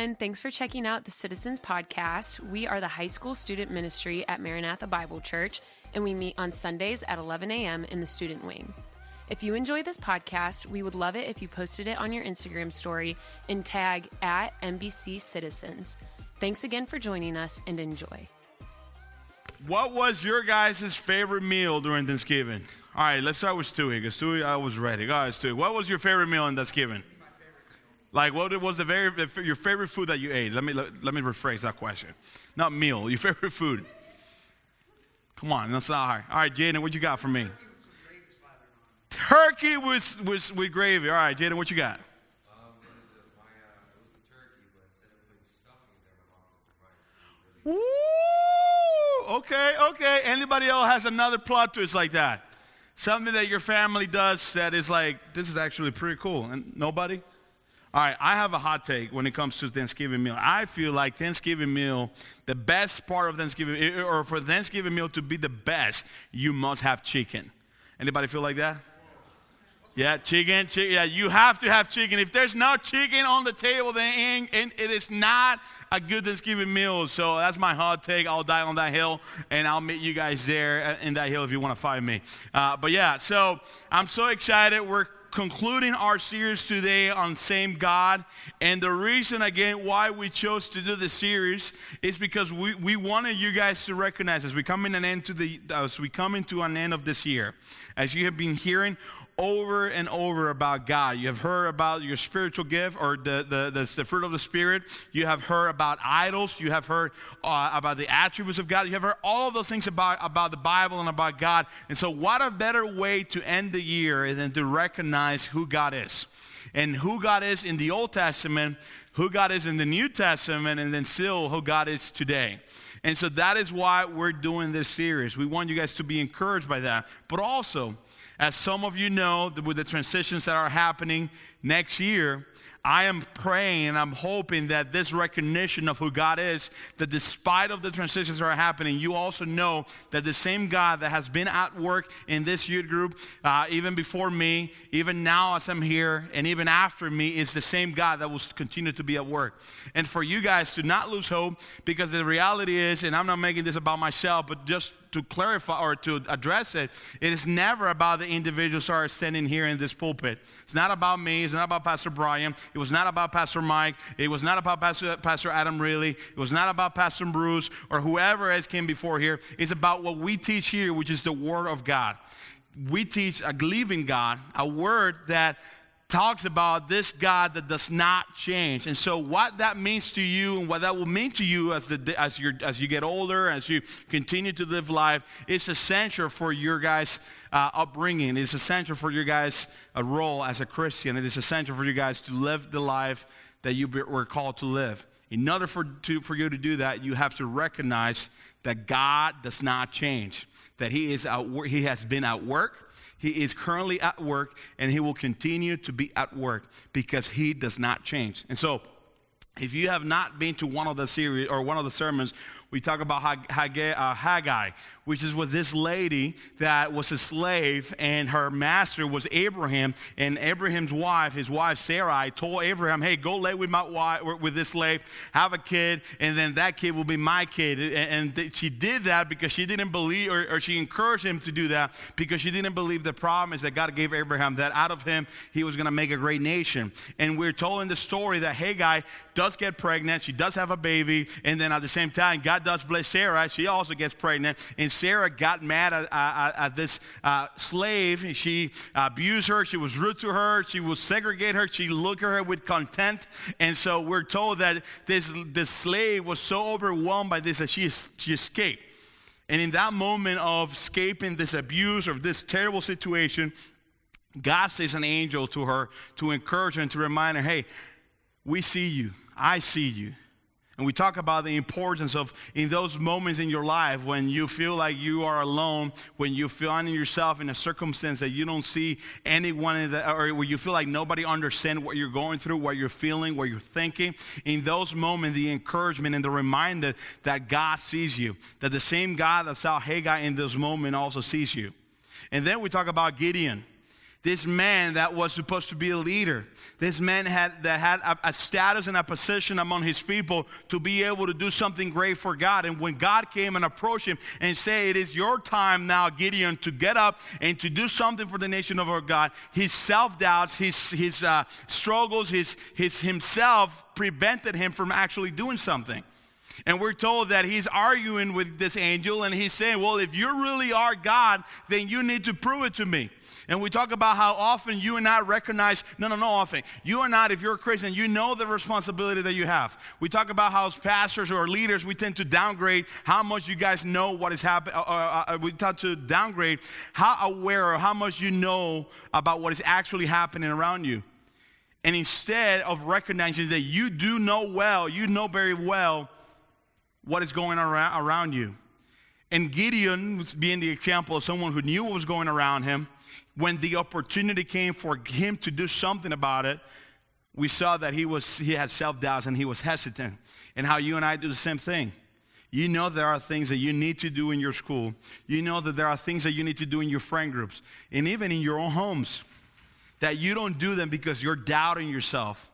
everyone. Thanks for checking out the Citizens Podcast. We are the high school student ministry at Maranatha Bible Church, and we meet on Sundays at 11 a.m. in the student wing. If you enjoy this podcast, we would love it if you posted it on your Instagram story and tag at MBC Citizens. Thanks again for joining us and enjoy. What was your guys' favorite meal during Thanksgiving? All right, let's start with Stewie, because Stewie, I was ready. Ahead, Stewie. What was your favorite meal in Thanksgiving? Like, what was the very your favorite food that you ate? Let me let, me rephrase that question. Not meal, your favorite food. Come on, that's not hard. All right, Jaden, what you got for me? Turkey with, with, with gravy. All right, Jaden, what you got? Woo! Okay, okay. Anybody else has another plot twist like that? Something that your family does that is like, this is actually pretty cool. And nobody? All right, I have a hot take when it comes to Thanksgiving meal. I feel like Thanksgiving meal, the best part of Thanksgiving, or for Thanksgiving meal to be the best, you must have chicken. Anybody feel like that? Yeah, chicken, chicken. Yeah, you have to have chicken. If there's no chicken on the table, then it is not a good Thanksgiving meal. So that's my hot take. I'll die on that hill, and I'll meet you guys there in that hill if you want to find me. Uh, but yeah, so I'm so excited. We're concluding our series today on same God. And the reason, again, why we chose to do this series is because we, we wanted you guys to recognize as we come in an end to the as we come into an end of this year, as you have been hearing over and over about God. You have heard about your spiritual gift or the, the, the, the fruit of the Spirit. You have heard about idols. You have heard uh, about the attributes of God. You have heard all of those things about, about the Bible and about God. And so, what a better way to end the year than to recognize who God is? And who God is in the Old Testament, who God is in the New Testament, and then still who God is today. And so that is why we're doing this series. We want you guys to be encouraged by that. But also, as some of you know, with the transitions that are happening next year, I am praying and I'm hoping that this recognition of who God is, that despite of the transitions that are happening, you also know that the same God that has been at work in this youth group, uh, even before me, even now as I'm here, and even after me, is the same God that will continue to be at work. And for you guys to not lose hope, because the reality is, and I'm not making this about myself, but just to clarify or to address it, it is never about the individuals who are standing here in this pulpit. It's not about me. It's not about Pastor Brian. It was not about Pastor Mike. It was not about Pastor, Pastor Adam Really. It was not about Pastor Bruce or whoever else came before here. It's about what we teach here, which is the Word of God. We teach a living God, a word that talks about this God that does not change. And so, what that means to you and what that will mean to you as, the, as, you as you get older, as you continue to live life, is essential for your guys' uh, upbringing. It's essential for your guys' uh, role as a Christian. It is essential for you guys to live the life that you were called to live. In order for, to, for you to do that, you have to recognize that God does not change, that He, is out, he has been at work he is currently at work and he will continue to be at work because he does not change. And so, if you have not been to one of the series or one of the sermons, we talk about Haggai, uh, Haggai, which is was this lady that was a slave, and her master was Abraham, and Abraham's wife, his wife Sarai, told Abraham, "Hey, go lay with my wife, with this slave, have a kid, and then that kid will be my kid." And, and she did that because she didn't believe, or, or she encouraged him to do that because she didn't believe the promise that God gave Abraham that out of him he was going to make a great nation. And we're told in the story that Haggai does get pregnant, she does have a baby, and then at the same time, God does bless Sarah. She also gets pregnant, and Sarah got mad at, at, at this uh, slave. She abused her. She was rude to her. She would segregate her. She looked at her with contempt. And so we're told that this, this slave was so overwhelmed by this that she, she escaped. And in that moment of escaping this abuse or this terrible situation, God sends an angel to her to encourage her and to remind her, hey, we see you. I see you. And we talk about the importance of in those moments in your life when you feel like you are alone, when you find yourself in a circumstance that you don't see anyone, in the, or where you feel like nobody understands what you're going through, what you're feeling, what you're thinking. In those moments, the encouragement and the reminder that God sees you, that the same God that saw Haggai in this moment also sees you. And then we talk about Gideon. This man that was supposed to be a leader, this man had, that had a, a, status and a position among his people to be able to do something great for God. And when God came and approached him and said, It is your time now, Gideon, to get up and to do something for the nation of our God, his self doubts, his, his uh, struggles, his, his himself prevented him from actually doing something. And we're told that he's arguing with this angel and he's saying, Well, if you really are God, then you need to prove it to me. And we talk about how often you and I recognize, no, no, no, often. You are not, if you're a Christian, you know the responsibility that you have. We talk about how as pastors or leaders, we tend to downgrade how much you guys know what is happening. Uh, uh, uh, we tend to downgrade how aware or how much you know about what is actually happening around you. And instead of recognizing that you do know well, you know very well what is going around, around you. And Gideon, was being the example of someone who knew what was going around him, when the opportunity came for him to do something about it, we saw that he, was, he had self doubts and he was hesitant. And how you and I do the same thing. You know there are things that you need to do in your school. You know that there are things that you need to do in your friend groups and even in your own homes that you don't do them because you're doubting yourself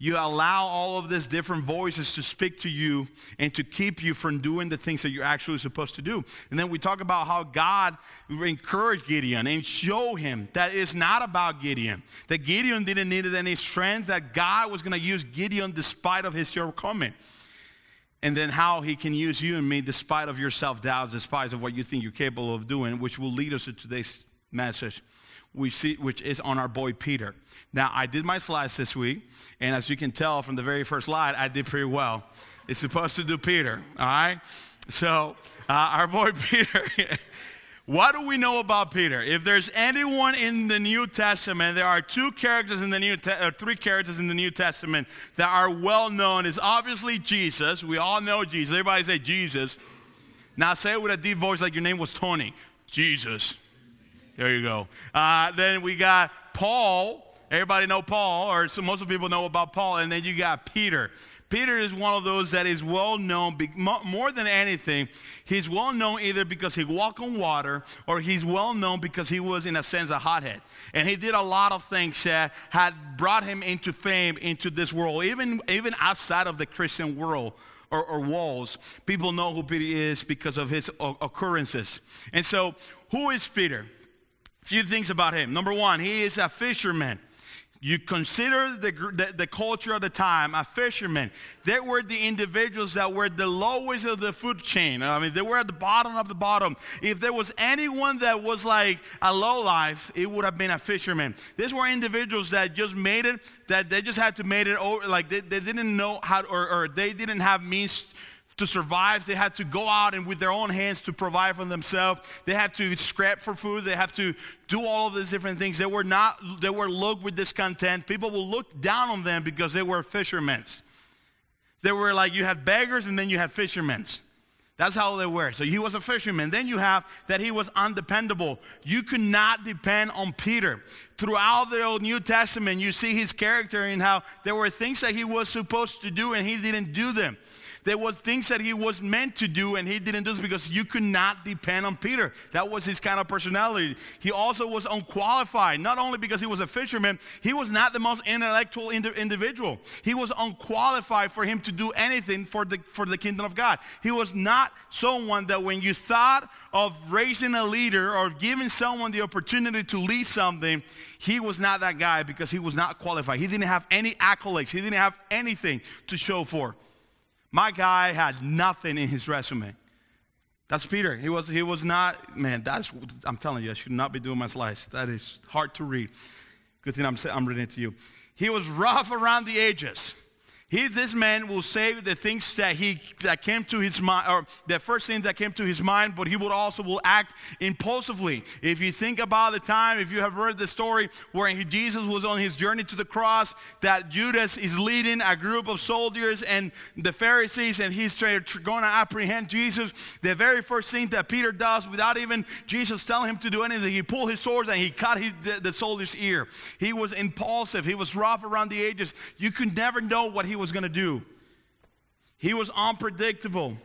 you allow all of these different voices to speak to you and to keep you from doing the things that you're actually supposed to do. And then we talk about how God encouraged Gideon and show him that it's not about Gideon. That Gideon didn't need any strength, that God was going to use Gideon despite of his shortcoming. And then how he can use you and me despite of your self-doubts, despite of what you think you're capable of doing, which will lead us to today's message we see, which is on our boy Peter. Now, I did my slides this week, and as you can tell from the very first slide, I did pretty well. It's supposed to do Peter, all right? So, uh, our boy Peter. what do we know about Peter? If there's anyone in the New Testament, there are two characters in the New Te- or three characters in the New Testament that are well known. Is obviously Jesus. We all know Jesus. Everybody say Jesus. Now say it with a deep voice like your name was Tony. Jesus. There you go. Uh, then we got Paul. Everybody know Paul, or so most of people know about Paul. And then you got Peter. Peter is one of those that is well known, more than anything, he's well known either because he walked on water or he's well known because he was, in a sense, a hothead. And he did a lot of things that had brought him into fame into this world, even, even outside of the Christian world. Or, or, walls. People know who Peter is because of his occurrences. And so, who is Peter? Few things about him. Number one, he is a fisherman. You consider the, the, the, culture of the time, a fisherman. They were the individuals that were the lowest of the food chain. I mean, they were at the bottom of the bottom. If there was anyone that was like a low life, it would have been a fisherman. These were individuals that just made it, that they just had to make it over, like they, they didn't know how, or, or they didn't have means to survive. They had to go out and with their own hands to provide for themselves. They had to scrap for food. They have to do all of these different things. They were not, they were looked with discontent. People will look down on them because they were fishermen. They were like, you have beggars and then you have fishermen. That's how they were. So he was a fisherman. Then you have that he was undependable. You could not depend on Peter. Throughout the Old New Testament, you see his character and how there were things that he was supposed to do and he didn't do them. There was things that he was meant to do and he didn't do because you could not depend on Peter. That was his kind of personality. He also was unqualified, not only because he was a fisherman, he was not the most intellectual ind- individual. He was unqualified for him to do anything for the, for the kingdom of God. He was not someone that when you thought of raising a leader or giving someone the opportunity to lead something, he was not that guy because he was not qualified. He didn't have any accolades, he didn't have anything to show for. My guy had nothing in his resume. That's Peter. He was, he was not, man, that's, I'm telling you, I should not be doing my slides. That is hard to read. Good thing I'm, I'm reading it to you. He was rough around the edges. He, this man will say the things that he that came to his mind, or the first thing that came to his mind, but he would also will act impulsively. If you think about the time, if you have heard the story where he, Jesus was on his journey to the cross, that Judas is leading a group of soldiers and the Pharisees, and he's going to apprehend Jesus. The very first thing that Peter does, without even Jesus telling him to do anything, he pulled his sword and he cut his, the, the soldier's ear. He was impulsive. He was rough around the edges. You could never know what he was going to do. He was unpredictable.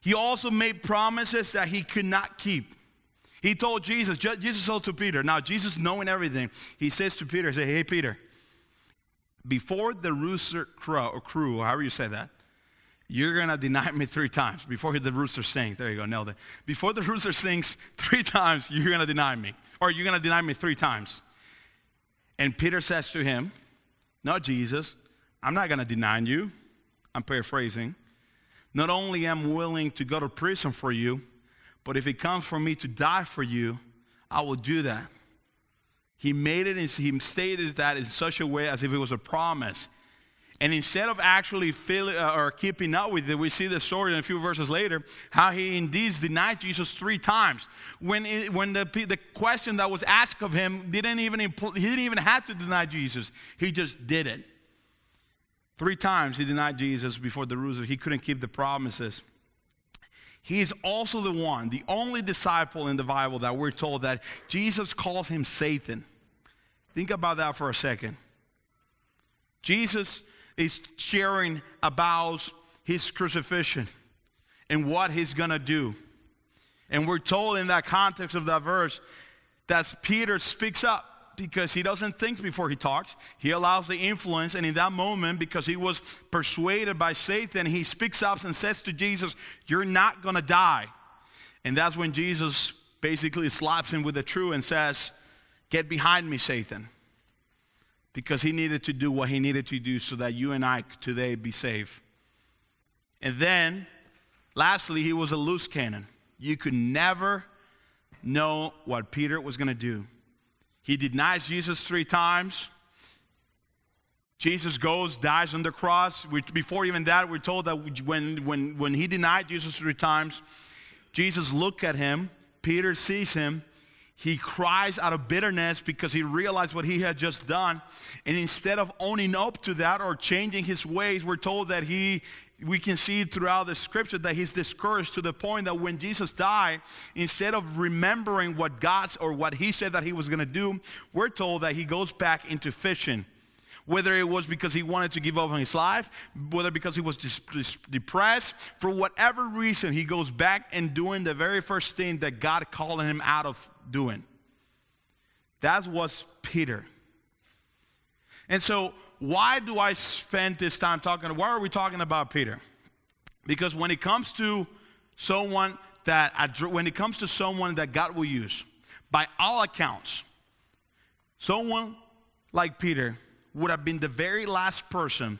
He also made promises that he could not keep. He told Jesus, Jesus told to Peter, now Jesus knowing everything, he says to Peter, say, hey Peter, before the rooster crow, or crew, however you say that, you're going to deny me three times. Before the rooster sings, there you go, nailed it. Before the rooster sings three times, you're going to deny me. Or you're going to deny me three times. And Peter says to him, No, Jesus, I'm not going to deny you. I'm paraphrasing. Not only am willing to go to prison for you, but if it comes for me to die for you, I will do that. He made it, and he stated that in such a way as if it was a promise. And instead of actually feeling, uh, or keeping up with it, we see the story in a few verses later how he indeed denied Jesus three times. When, it, when the, the question that was asked of him didn't even impl- he didn't even have to deny Jesus, he just did it. Three times he denied Jesus before the rulers. He couldn't keep the promises. He is also the one, the only disciple in the Bible that we're told that Jesus calls him Satan. Think about that for a second. Jesus is sharing about his crucifixion and what he's going to do. And we're told in that context of that verse that Peter speaks up because he doesn't think before he talks. He allows the influence, and in that moment, because he was persuaded by Satan, he speaks up and says to Jesus, You're not going to die. And that's when Jesus basically slaps him with the truth and says, Get behind me, Satan. Because he needed to do what he needed to do so that you and I today be safe. And then, lastly, he was a loose cannon. You could never know what Peter was going to do. He denies Jesus three times. Jesus goes, dies on the cross. We, before even that, we're told that when, when, when he denied Jesus three times, Jesus looked at him. Peter sees him. He cries out of bitterness because he realized what he had just done. And instead of owning up to that or changing his ways, we're told that he we can see throughout the scripture that he's discouraged to the point that when Jesus died, instead of remembering what God's or what he said that he was going to do, we're told that he goes back into fishing. Whether it was because he wanted to give up on his life, whether because he was depressed, for whatever reason, he goes back and doing the very first thing that God called him out of doing. That was Peter. And so why do I spend this time talking? Why are we talking about Peter? Because when it comes to someone that, when it comes to someone that God will use, by all accounts, someone like Peter would have been the very last person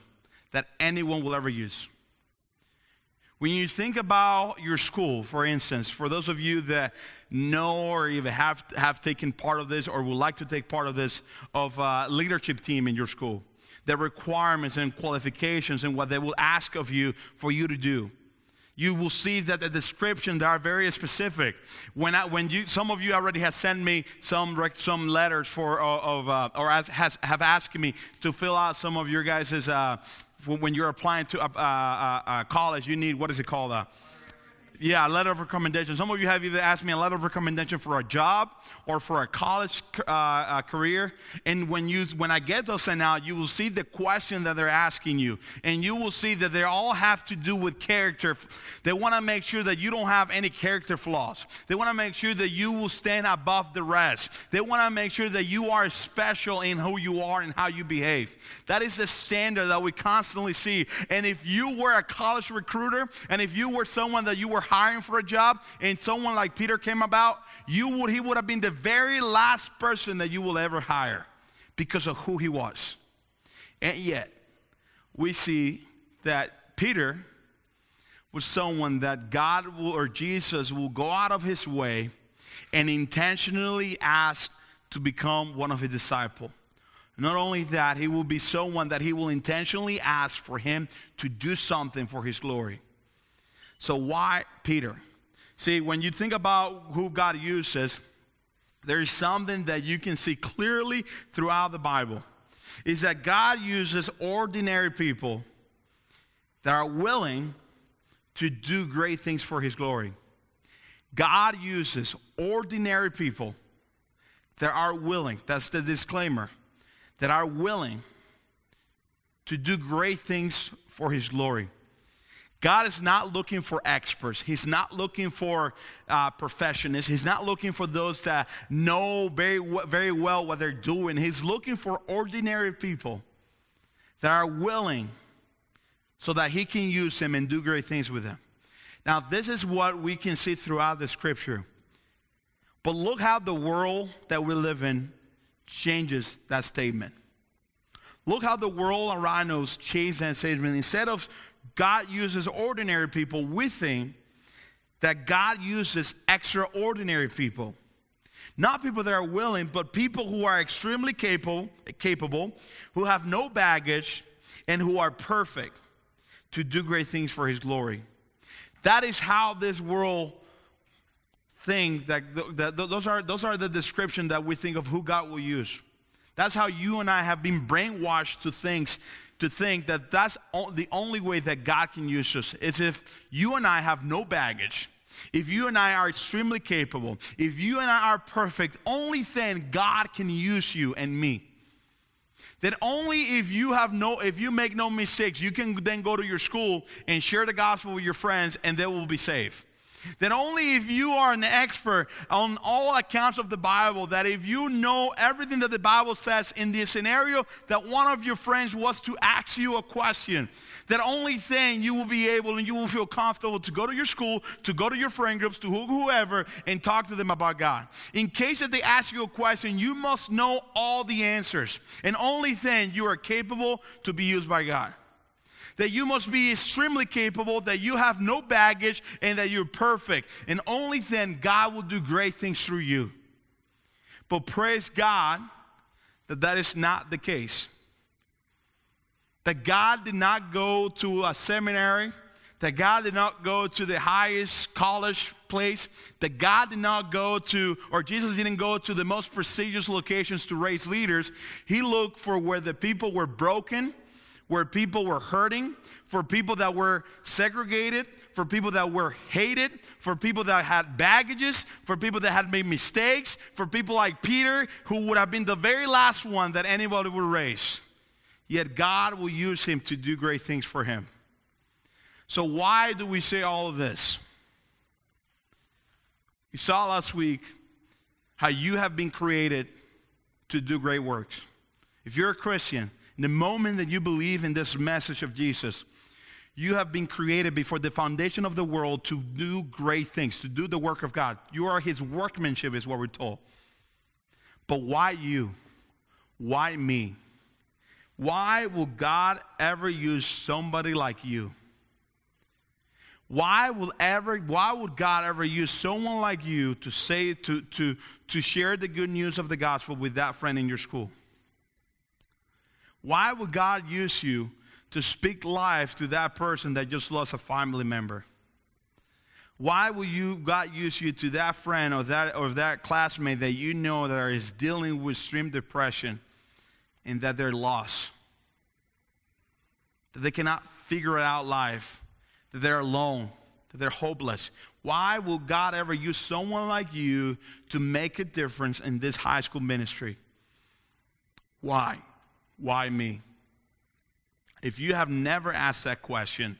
that anyone will ever use. When you think about your school, for instance, for those of you that know or even have, have taken part of this or would like to take part of this, of a leadership team in your school, the requirements and qualifications and what they will ask of you for you to do you will see that the descriptions are very specific. When, I, when you, some of you already have sent me some, some letters for, of, uh, or as, has, have asked me to fill out some of your guys' uh, when you're applying to a, uh, uh, college, you need, what is it called? Uh, yeah, a letter of recommendation. Some of you have even asked me a letter of recommendation for a job or for a college uh, uh, career. And when you, when I get those sent out, you will see the question that they're asking you, and you will see that they all have to do with character. They want to make sure that you don't have any character flaws. They want to make sure that you will stand above the rest. They want to make sure that you are special in who you are and how you behave. That is the standard that we constantly see. And if you were a college recruiter, and if you were someone that you were hiring for a job and someone like Peter came about, you would, he would have been the very last person that you will ever hire because of who he was. And yet, we see that Peter was someone that God will, or Jesus will go out of his way and intentionally ask to become one of his disciples. Not only that, he will be someone that he will intentionally ask for him to do something for his glory. So, why Peter? See, when you think about who God uses, there's something that you can see clearly throughout the Bible is that God uses ordinary people that are willing to do great things for his glory. God uses ordinary people that are willing, that's the disclaimer, that are willing to do great things for his glory. God is not looking for experts. He's not looking for uh, professionals. He's not looking for those that know very, very well what they're doing. He's looking for ordinary people that are willing so that He can use them and do great things with them. Now, this is what we can see throughout the scripture. But look how the world that we live in changes that statement. Look how the world around us changes that statement. Instead of God uses ordinary people, we think that God uses extraordinary people. Not people that are willing, but people who are extremely capable, capable, who have no baggage, and who are perfect to do great things for his glory. That is how this world thinks that, that those are those are the description that we think of who God will use. That's how you and I have been brainwashed to think to think that that's the only way that God can use us is if you and I have no baggage. If you and I are extremely capable, if you and I are perfect, only then God can use you and me. That only if you have no, if you make no mistakes, you can then go to your school and share the gospel with your friends and they will be saved. That only if you are an expert on all accounts of the Bible, that if you know everything that the Bible says in the scenario that one of your friends was to ask you a question, that only then you will be able and you will feel comfortable to go to your school, to go to your friend groups, to whoever, and talk to them about God. In case that they ask you a question, you must know all the answers. And only then you are capable to be used by God that you must be extremely capable, that you have no baggage, and that you're perfect. And only then God will do great things through you. But praise God that that is not the case. That God did not go to a seminary, that God did not go to the highest college place, that God did not go to, or Jesus didn't go to the most prestigious locations to raise leaders. He looked for where the people were broken, where people were hurting, for people that were segregated, for people that were hated, for people that had baggages, for people that had made mistakes, for people like Peter, who would have been the very last one that anybody would raise. Yet God will use him to do great things for him. So, why do we say all of this? You saw last week how you have been created to do great works. If you're a Christian, the moment that you believe in this message of Jesus, you have been created before the foundation of the world to do great things, to do the work of God. You are His workmanship, is what we're told. But why you? Why me? Why will God ever use somebody like you? Why will ever why would God ever use someone like you to say to to to share the good news of the gospel with that friend in your school? Why would God use you to speak life to that person that just lost a family member? Why will you God use you to that friend or that or that classmate that you know that is dealing with extreme depression and that they're lost? That they cannot figure it out life, that they're alone, that they're hopeless. Why will God ever use someone like you to make a difference in this high school ministry? Why? Why me? If you have never asked that question,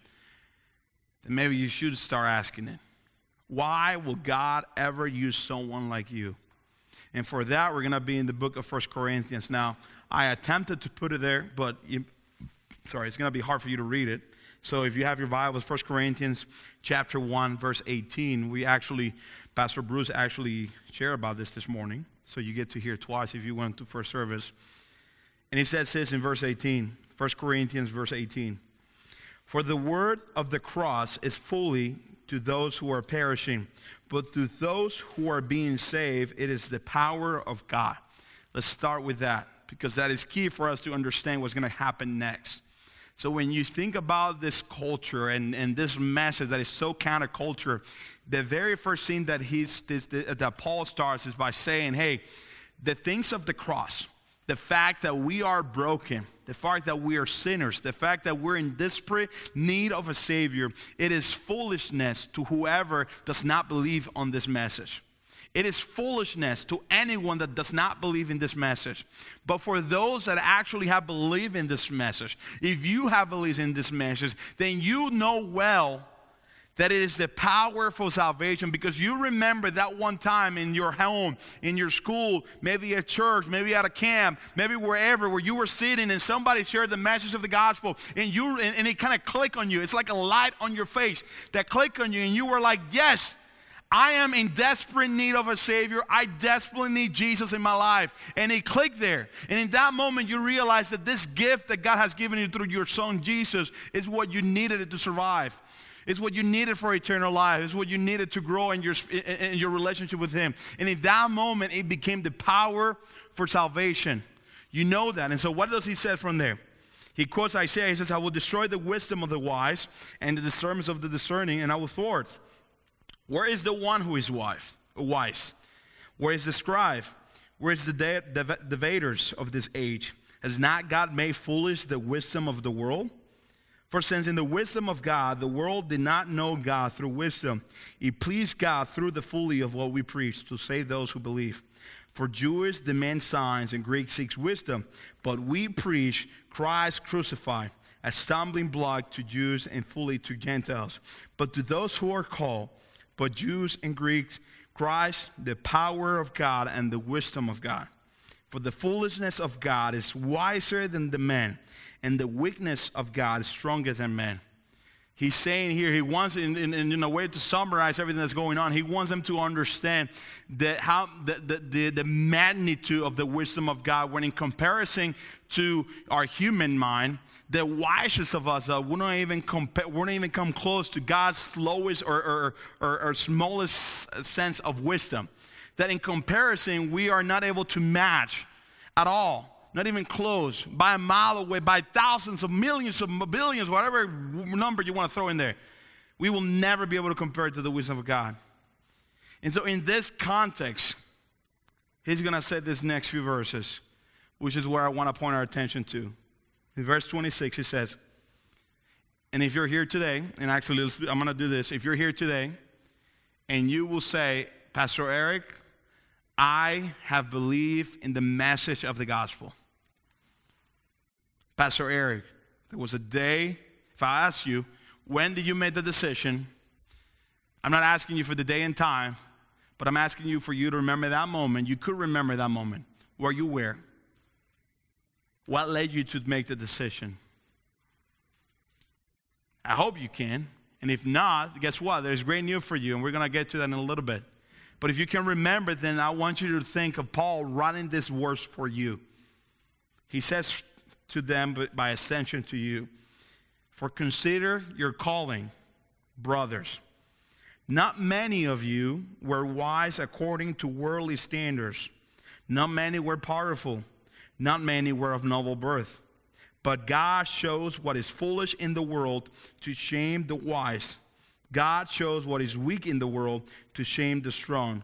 then maybe you should start asking it. Why will God ever use someone like you? And for that, we're going to be in the book of First Corinthians. Now, I attempted to put it there, but you, sorry, it's going to be hard for you to read it. So if you have your Bibles, First Corinthians chapter 1, verse 18, we actually, Pastor Bruce actually shared about this this morning. So you get to hear twice if you went to first service. And he says this in verse 18, 1 Corinthians, verse 18. For the word of the cross is fully to those who are perishing, but to those who are being saved, it is the power of God. Let's start with that because that is key for us to understand what's going to happen next. So, when you think about this culture and, and this message that is so counterculture, the very first thing that, he's, this, that Paul starts is by saying, hey, the things of the cross, the fact that we are broken, the fact that we are sinners, the fact that we're in desperate need of a Savior, it is foolishness to whoever does not believe on this message. It is foolishness to anyone that does not believe in this message. But for those that actually have believed in this message, if you have believed in this message, then you know well that it is the power for salvation because you remember that one time in your home, in your school, maybe at church, maybe at a camp, maybe wherever where you were sitting and somebody shared the message of the gospel and you and, and it kind of clicked on you. It's like a light on your face that clicked on you and you were like, "Yes, I am in desperate need of a Savior. I desperately need Jesus in my life. And it clicked there. And in that moment, you realize that this gift that God has given you through your Son Jesus is what you needed to survive. It's what you needed for eternal life. It's what you needed to grow in your, in your relationship with Him. And in that moment, it became the power for salvation. You know that. And so, what does He say from there? He quotes Isaiah. He says, I will destroy the wisdom of the wise and the discernment of the discerning, and I will thwart where is the one who is wise? Where is the scribe? Where is the debaters of this age? Has not God made foolish the wisdom of the world? For since in the wisdom of God, the world did not know God through wisdom, it pleased God through the folly of what we preach to save those who believe. For Jews demand signs and Greeks seek wisdom, but we preach Christ crucified, a stumbling block to Jews and folly to Gentiles. But to those who are called, but Jews and Greeks, Christ, the power of God and the wisdom of God. For the foolishness of God is wiser than the man, and the weakness of God is stronger than man. He's saying here, he wants, in, in, in, a way to summarize everything that's going on, he wants them to understand that how, the, the, the, the magnitude of the wisdom of God when in comparison to our human mind, the wisest of us uh, wouldn't, even compare, wouldn't even come close to God's slowest or, or, or, or smallest sense of wisdom. That in comparison, we are not able to match at all not even close, by a mile away, by thousands of millions of billions, whatever number you want to throw in there. We will never be able to compare it to the wisdom of God. And so, in this context, he's going to say this next few verses, which is where I want to point our attention to. In verse 26, he says, And if you're here today, and actually, I'm going to do this. If you're here today, and you will say, Pastor Eric, I have believed in the message of the gospel. Pastor Eric, there was a day, if I ask you, when did you make the decision? I'm not asking you for the day and time, but I'm asking you for you to remember that moment. You could remember that moment where you were. What led you to make the decision? I hope you can. And if not, guess what? There's great news for you, and we're going to get to that in a little bit. But if you can remember, then I want you to think of Paul writing this verse for you. He says to them, but by ascension to you. For consider your calling, brothers. Not many of you were wise according to worldly standards. Not many were powerful. Not many were of noble birth. But God shows what is foolish in the world to shame the wise. God shows what is weak in the world to shame the strong.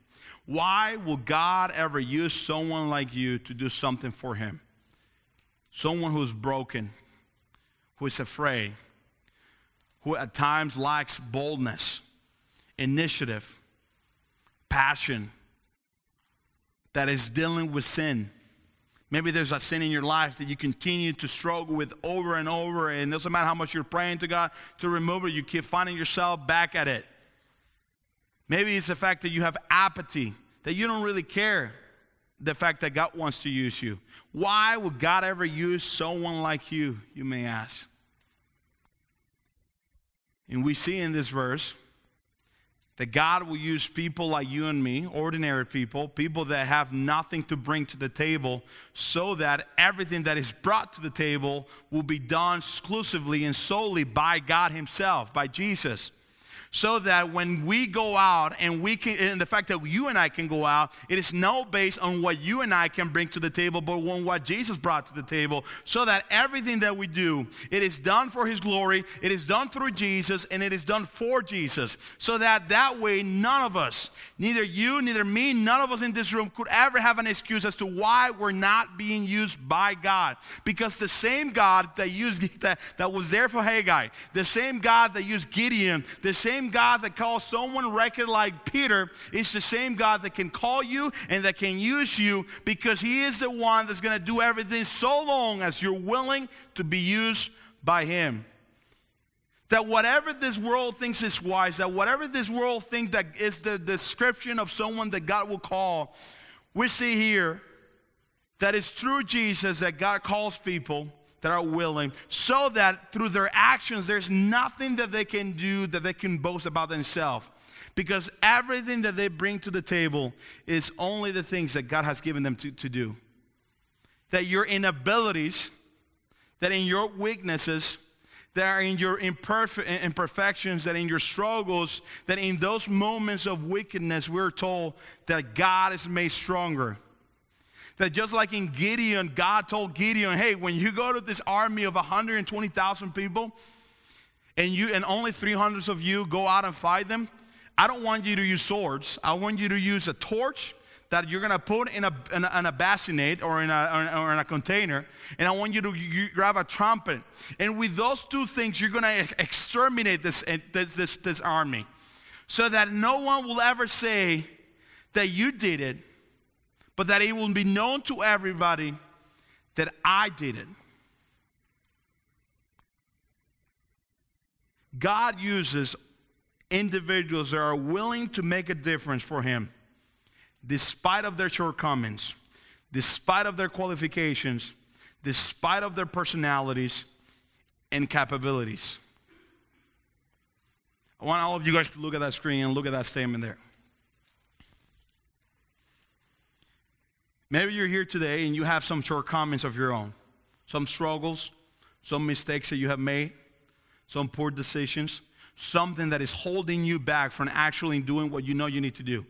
Why will God ever use someone like you to do something for him? Someone who's broken, who is afraid, who at times lacks boldness, initiative, passion, that is dealing with sin. Maybe there's a sin in your life that you continue to struggle with over and over, and it doesn't matter how much you're praying to God to remove it, you keep finding yourself back at it. Maybe it's the fact that you have apathy, that you don't really care the fact that God wants to use you. Why would God ever use someone like you, you may ask? And we see in this verse that God will use people like you and me, ordinary people, people that have nothing to bring to the table, so that everything that is brought to the table will be done exclusively and solely by God Himself, by Jesus. So that when we go out and we can and the fact that you and I can go out it is not based on what you and I can bring to the table but on what Jesus brought to the table so that everything that we do it is done for his glory it is done through Jesus and it is done for Jesus. So that that way none of us neither you neither me none of us in this room could ever have an excuse as to why we're not being used by God. Because the same God that used that, that was there for Haggai the same God that used Gideon the same same God that calls someone record like Peter is the same God that can call you and that can use you because He is the one that's going to do everything so long as you're willing to be used by Him. That whatever this world thinks is wise, that whatever this world thinks that is the description of someone that God will call, we see here that it's through Jesus that God calls people that are willing, so that through their actions, there's nothing that they can do that they can boast about themselves. Because everything that they bring to the table is only the things that God has given them to, to do. That your inabilities, that in your weaknesses, that are in your imperfect, imperfections, that in your struggles, that in those moments of wickedness, we're told that God is made stronger that just like in Gideon, God told Gideon, hey, when you go to this army of 120,000 people and you and only 300 of you go out and fight them, I don't want you to use swords. I want you to use a torch that you're going to put in a, in a, in a bassinet or in a, or in a container, and I want you to you grab a trumpet. And with those two things, you're going to exterminate this, eh, this, this, this army so that no one will ever say that you did it but that it will be known to everybody that I did it. God uses individuals that are willing to make a difference for him despite of their shortcomings, despite of their qualifications, despite of their personalities and capabilities. I want all of you guys to look at that screen and look at that statement there. Maybe you're here today and you have some shortcomings of your own, some struggles, some mistakes that you have made, some poor decisions, something that is holding you back from actually doing what you know you need to do.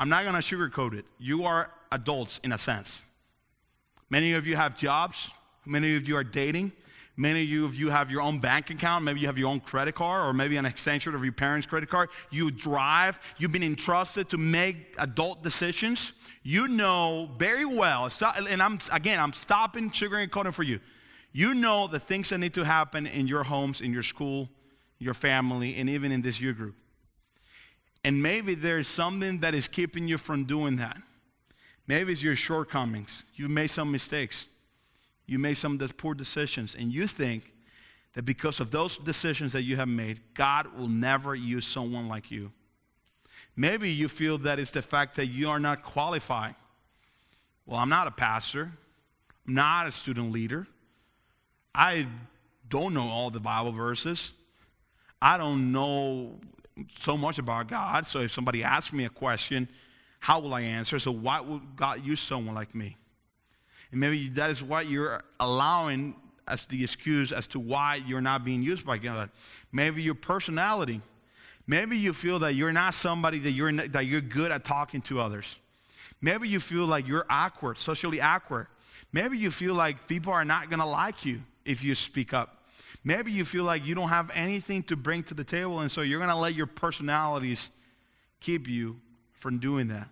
I'm not going to sugarcoat it. You are adults in a sense. Many of you have jobs, many of you are dating, Many of you have your own bank account. Maybe you have your own credit card or maybe an extension of your parents' credit card. You drive. You've been entrusted to make adult decisions. You know very well, and I'm, again, I'm stopping sugar and coating for you. You know the things that need to happen in your homes, in your school, your family, and even in this year group. And maybe there's something that is keeping you from doing that. Maybe it's your shortcomings. You've made some mistakes you made some of those poor decisions, and you think that because of those decisions that you have made, God will never use someone like you. Maybe you feel that it's the fact that you are not qualified. Well, I'm not a pastor, I'm not a student leader. I don't know all the Bible verses. I don't know so much about God. So if somebody asks me a question, how will I answer? So why would God use someone like me? And maybe that is what you're allowing as the excuse as to why you're not being used by God. Maybe your personality. Maybe you feel that you're not somebody that you're, that you're good at talking to others. Maybe you feel like you're awkward, socially awkward. Maybe you feel like people are not going to like you if you speak up. Maybe you feel like you don't have anything to bring to the table, and so you're going to let your personalities keep you from doing that.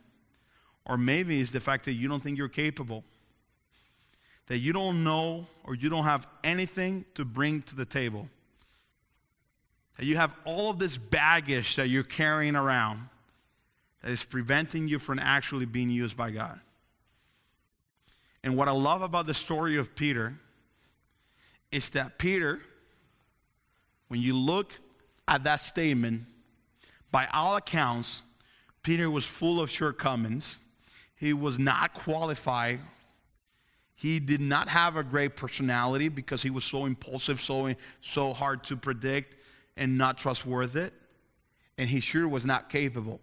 Or maybe it's the fact that you don't think you're capable that you don't know or you don't have anything to bring to the table. That you have all of this baggage that you're carrying around that is preventing you from actually being used by God. And what I love about the story of Peter is that Peter, when you look at that statement, by all accounts, Peter was full of shortcomings. He was not qualified he did not have a great personality because he was so impulsive, so, so hard to predict, and not trustworthy. And he sure was not capable.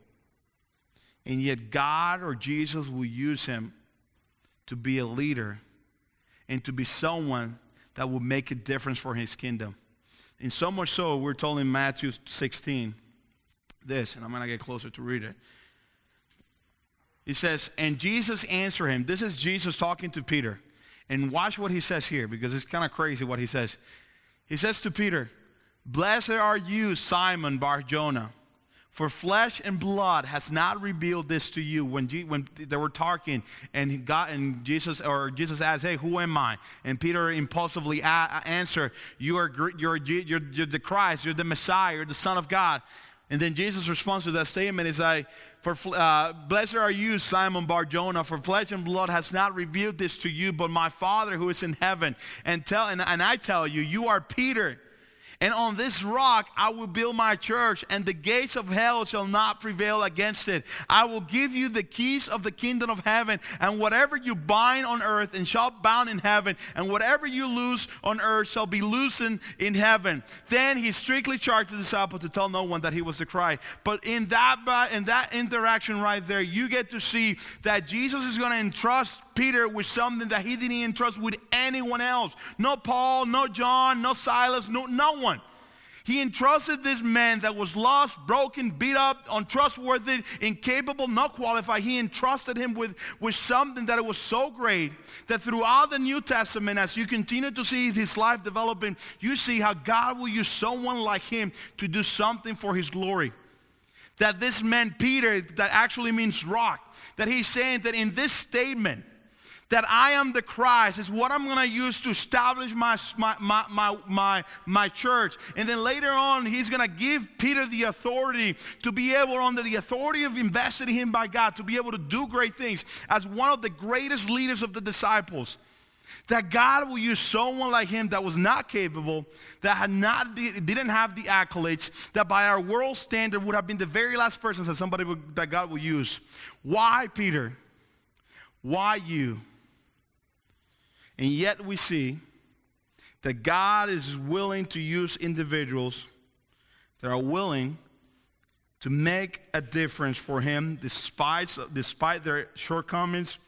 And yet, God or Jesus will use him to be a leader and to be someone that will make a difference for his kingdom, And so much so, we're told in Matthew 16 this, and I'm going to get closer to read it. He says, And Jesus answered him. This is Jesus talking to Peter. And watch what he says here because it's kind of crazy what he says. He says to Peter, Blessed are you, Simon Bar Jonah. For flesh and blood has not revealed this to you. When, G- when they were talking, and God and Jesus or Jesus asked, "Hey, who am I?" And Peter impulsively a- answered, "You are you're, you're, you're the Christ. You're the Messiah. You're the Son of God." And then Jesus' response to that statement is like, for, uh, Blessed are you, Simon Barjona, for flesh and blood has not revealed this to you, but my Father who is in heaven. And, tell, and, and I tell you, you are Peter. And on this rock I will build my church, and the gates of hell shall not prevail against it. I will give you the keys of the kingdom of heaven, and whatever you bind on earth and shall bound in heaven, and whatever you loose on earth shall be loosened in heaven. Then he strictly charged the disciple to tell no one that he was the Christ. But in that in that interaction right there, you get to see that Jesus is going to entrust Peter with something that he didn't entrust with anyone else. No Paul, no John, no Silas, no, no one. He entrusted this man that was lost, broken, beat up, untrustworthy, incapable, not qualified. He entrusted him with, with something that was so great that throughout the New Testament, as you continue to see his life developing, you see how God will use someone like him to do something for his glory that this man Peter, that actually means rock, that he's saying that in this statement, that I am the Christ is what I'm going to use to establish my, my, my, my, my, church. And then later on, he's going to give Peter the authority to be able, under the authority of invested in him by God, to be able to do great things as one of the greatest leaders of the disciples. That God will use someone like him that was not capable, that had not, didn't have the accolades, that by our world standard would have been the very last person that somebody would, that God will use. Why, Peter? Why you? And yet we see that God is willing to use individuals that are willing to make a difference for Him despite, despite their shortcomings,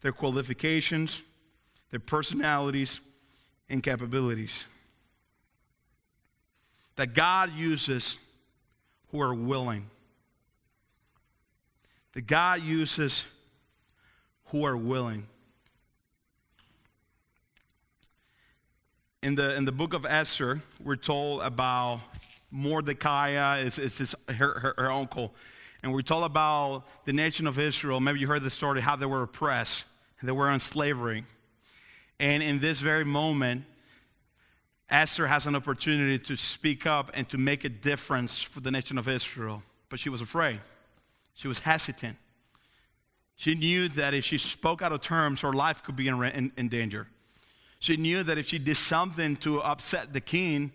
their qualifications, their personalities, and capabilities. That God uses who are willing. That God uses who are willing. In the, in the book of Esther, we're told about Mordecai, is it's his, her, her, her uncle. And we're told about the nation of Israel. Maybe you heard the story, how they were oppressed, they were in slavery. And in this very moment, Esther has an opportunity to speak up and to make a difference for the nation of Israel. But she was afraid, she was hesitant. She knew that if she spoke out of terms, her life could be in, in, in danger. She knew that if she did something to upset the king,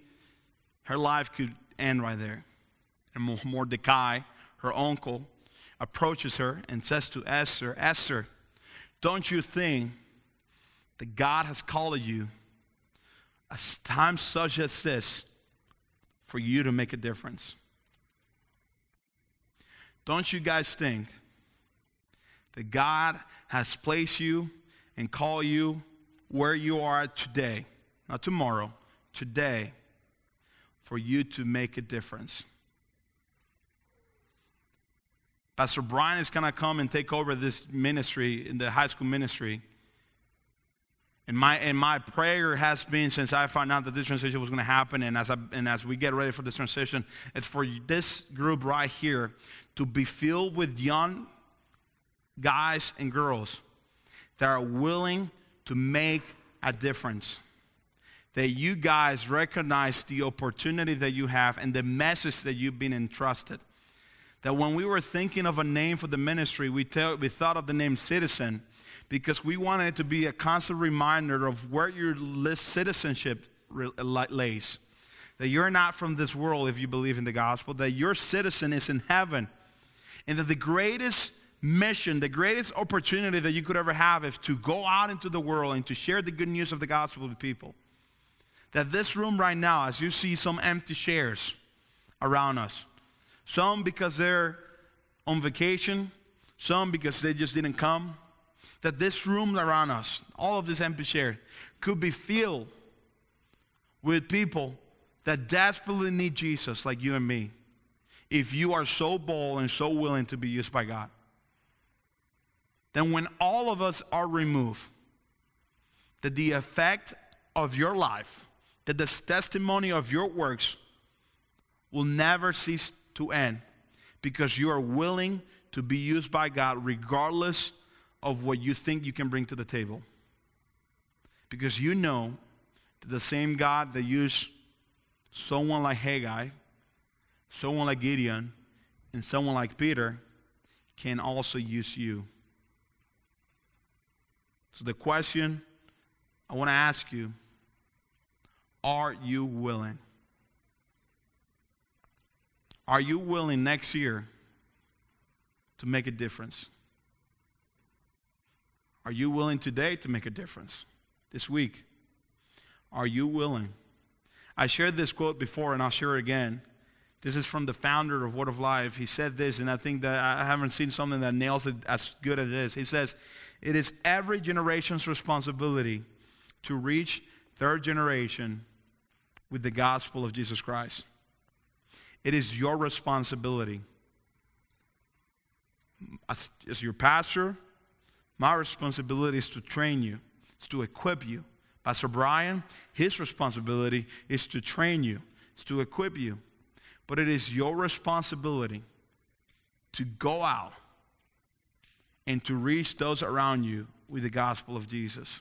her life could end right there. And Mordecai, her uncle, approaches her and says to Esther, Esther, don't you think that God has called you a time such as this for you to make a difference? Don't you guys think that God has placed you and called you where you are today, not tomorrow, today, for you to make a difference. Pastor Brian is going to come and take over this ministry in the high school ministry. And my, and my prayer has been since I found out that this transition was going to happen, and as, I, and as we get ready for this transition, it's for this group right here to be filled with young guys and girls that are willing to make a difference. That you guys recognize the opportunity that you have and the message that you've been entrusted. That when we were thinking of a name for the ministry, we, tell, we thought of the name citizen because we wanted it to be a constant reminder of where your citizenship lays. That you're not from this world if you believe in the gospel, that your citizen is in heaven, and that the greatest mission, the greatest opportunity that you could ever have is to go out into the world and to share the good news of the gospel with people. That this room right now, as you see some empty chairs around us, some because they're on vacation, some because they just didn't come, that this room around us, all of this empty chair, could be filled with people that desperately need Jesus, like you and me, if you are so bold and so willing to be used by God, then when all of us are removed, that the effect of your life, that the testimony of your works will never cease to end because you are willing to be used by God regardless of what you think you can bring to the table. Because you know that the same God that used someone like Haggai, someone like Gideon, and someone like Peter can also use you. So the question I want to ask you are you willing? Are you willing next year to make a difference? Are you willing today to make a difference? This week? Are you willing? I shared this quote before and I'll share it again. This is from the founder of Word of Life. He said this, and I think that I haven't seen something that nails it as good as this. He says, It is every generation's responsibility to reach third generation with the gospel of Jesus Christ. It is your responsibility. As, as your pastor, my responsibility is to train you, is to equip you. Pastor Brian, his responsibility is to train you, is to equip you. But it is your responsibility to go out and to reach those around you with the gospel of Jesus.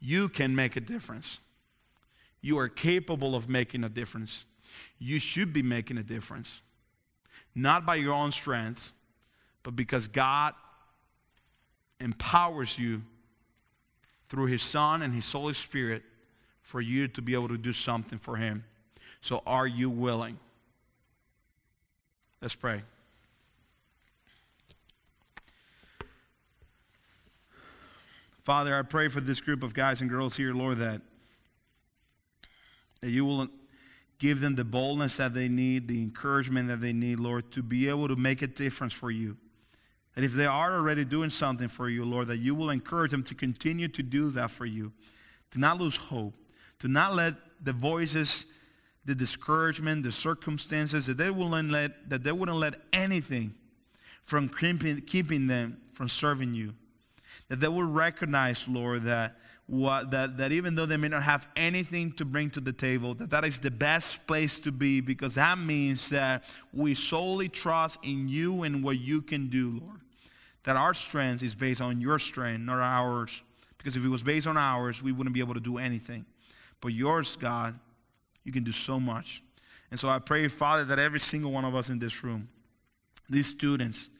You can make a difference. You are capable of making a difference. You should be making a difference. Not by your own strength, but because God empowers you through His Son and His Holy Spirit for you to be able to do something for Him. So, are you willing? Let's pray. Father, I pray for this group of guys and girls here, Lord, that, that you will give them the boldness that they need, the encouragement that they need, Lord, to be able to make a difference for you. That if they are already doing something for you, Lord, that you will encourage them to continue to do that for you, to not lose hope, to not let the voices, the discouragement, the circumstances, that they wouldn't let, that they wouldn't let anything from keeping, keeping them from serving you that they will recognize, Lord, that, what, that, that even though they may not have anything to bring to the table, that that is the best place to be because that means that we solely trust in you and what you can do, Lord. That our strength is based on your strength, not ours. Because if it was based on ours, we wouldn't be able to do anything. But yours, God, you can do so much. And so I pray, Father, that every single one of us in this room, these students,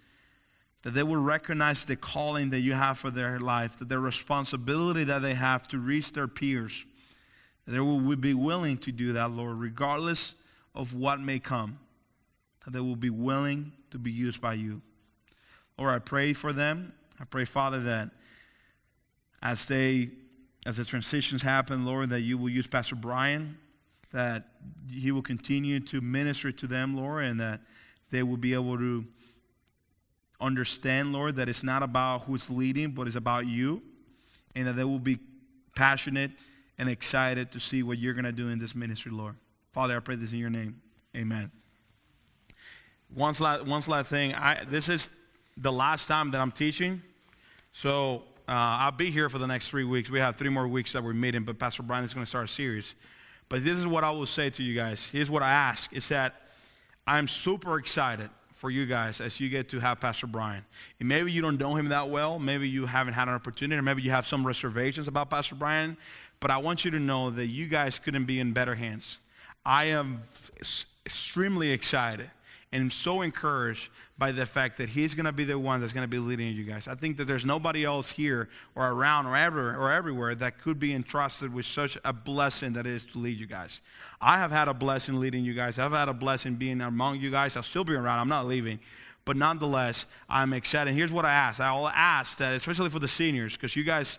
that they will recognize the calling that you have for their life, that the responsibility that they have to reach their peers. They will be willing to do that, Lord, regardless of what may come. That they will be willing to be used by you. Lord, I pray for them. I pray, Father, that as they as the transitions happen, Lord, that you will use Pastor Brian, that he will continue to minister to them, Lord, and that they will be able to understand, Lord, that it's not about who's leading, but it's about you, and that they will be passionate and excited to see what you're going to do in this ministry, Lord. Father, I pray this in your name. Amen. One last, one last thing. I, this is the last time that I'm teaching, so uh, I'll be here for the next three weeks. We have three more weeks that we're meeting, but Pastor Brian is going to start a series. But this is what I will say to you guys. Here's what I ask: is that I'm super excited for you guys as you get to have Pastor Brian. And maybe you don't know him that well, maybe you haven't had an opportunity, or maybe you have some reservations about Pastor Brian, but I want you to know that you guys couldn't be in better hands. I am extremely excited and I'm so encouraged by the fact that he's going to be the one that's going to be leading you guys. I think that there's nobody else here or around or ever or everywhere that could be entrusted with such a blessing that is to lead you guys. I have had a blessing leading you guys. I've had a blessing being among you guys. I'll still be around. I'm not leaving. But nonetheless, I'm excited. Here's what I ask. I'll ask that, especially for the seniors, because you guys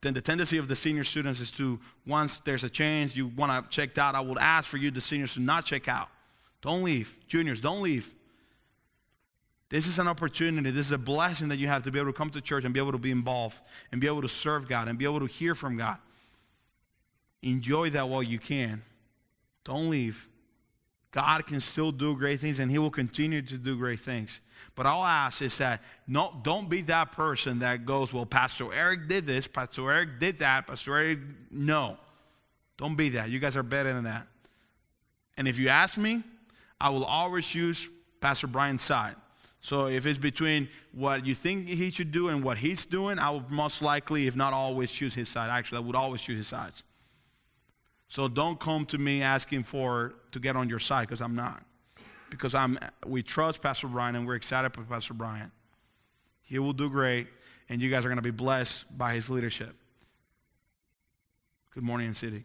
then the tendency of the senior students is to once there's a change you want to check out i would ask for you the seniors to not check out don't leave. Juniors, don't leave. This is an opportunity. This is a blessing that you have to be able to come to church and be able to be involved and be able to serve God and be able to hear from God. Enjoy that while you can. Don't leave. God can still do great things and he will continue to do great things. But all I ask is that no, don't be that person that goes, well, Pastor Eric did this, Pastor Eric did that, Pastor Eric, no. Don't be that. You guys are better than that. And if you ask me, I will always choose Pastor Brian's side. So if it's between what you think he should do and what he's doing, I would most likely, if not always, choose his side. Actually, I would always choose his sides. So don't come to me asking for to get on your side because I'm not. Because I'm we trust Pastor Brian and we're excited for Pastor Brian. He will do great, and you guys are going to be blessed by his leadership. Good morning, City.